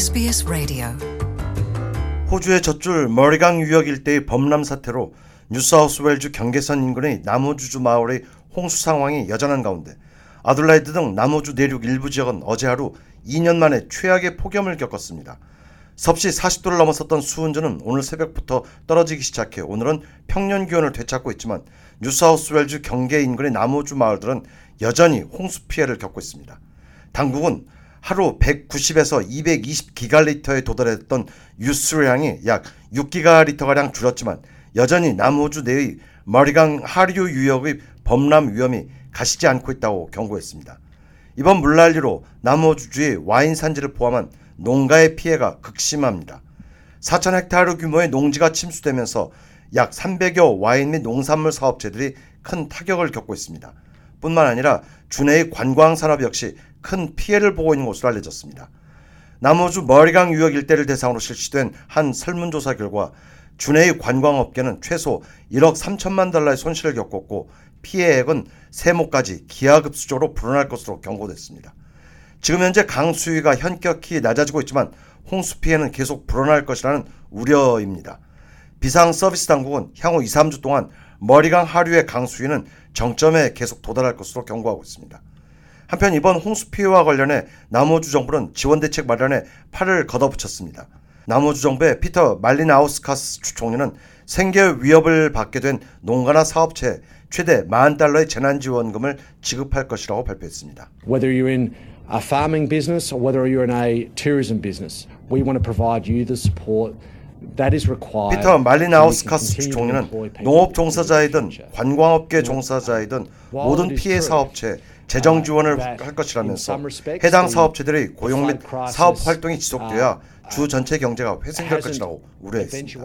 SBS Radio. 호주의 젖줄 머리강 유역 일대의 범람 사태로 뉴사우스웨일주 경계선 인근의 나무주주 마을의 홍수 상황이 여전한 가운데 아들라이드 등 남호주 내륙 일부 지역은 어제 하루 2년 만에 최악의 폭염을 겪었습니다. 섭씨 40도를 넘어섰던 수온전은 오늘 새벽부터 떨어지기 시작해 오늘은 평년 기온을 되찾고 있지만 뉴사우스웨일주 경계 인근의 남호주 마을들은 여전히 홍수 피해를 겪고 있습니다. 당국은 하루 190에서 220기가리터에 도달했던 유수량이 약 6기가리터가량 줄었지만 여전히 남호주 내의 머리강 하류 유역의 범람 위험이 가시지 않고 있다고 경고했습니다. 이번 물난리로 남호주주의 와인 산지를 포함한 농가의 피해가 극심합니다. 4천 헥타르 규모의 농지가 침수되면서 약 300여 와인 및 농산물 사업체들이 큰 타격을 겪고 있습니다. 뿐만 아니라 주내의 관광 산업 역시 큰 피해를 보고 있는 것으로 알려졌습니다. 남호주 머리강 유역 일대를 대상으로 실시된 한 설문조사 결과 주내의 관광업계는 최소 1억 3천만 달러의 손실을 겪었고 피해액은 세모까지 기하급수적으로 불어날 것으로 경고됐습니다. 지금 현재 강 수위가 현격히 낮아지고 있지만 홍수 피해는 계속 불어날 것이라는 우려입니다. 비상 서비스 당국은 향후 2, 3주 동안 머리강 하류의 강 수위는 정점에 계속 도달할 것으로 경고하고 있습니다. 한편 이번 홍수 피해와 관련해 남호주 정부는 지원 대책 마련에 팔을 걷어붙였습니다. 남호주 정부의 피터 말리나우스카스 주총리는 생계 위협을 받게 된 농가나 사업체 최대 만 달러의 재난 지원금을 지급할 것이라고 발표했습니다. A farming business or whether you're in a tourism business, we want to provide you the support. 피터 말리나우스카스 주총리는 농업 종사자이든 관광업계 종사자이든 모든 피해 사업체 재정 지원을 할 것이라면서 해당 사업체들의 고용 및 사업 활동이 지속돼야 주 전체 경제가 회생될 것이라고 우려했습니다.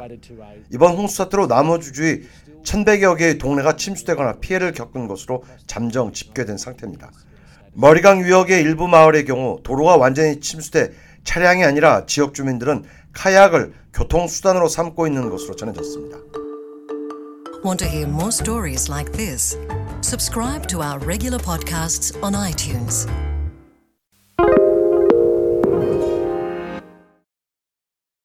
이번 홍수 사태로 남호주주의 1,100여 개의 동네가 침수되거나 피해를 겪은 것으로 잠정 집계된 상태입니다. 머리강 유역의 일부 마을의 경우 도로가 완전히 침수돼 차량이 아니라 지역 주민들은 카약을 교통수단으로 삼고 있는 것으로 전해졌습니다. Want to hear more stories like this? Subscribe to our regular podcasts on iTunes.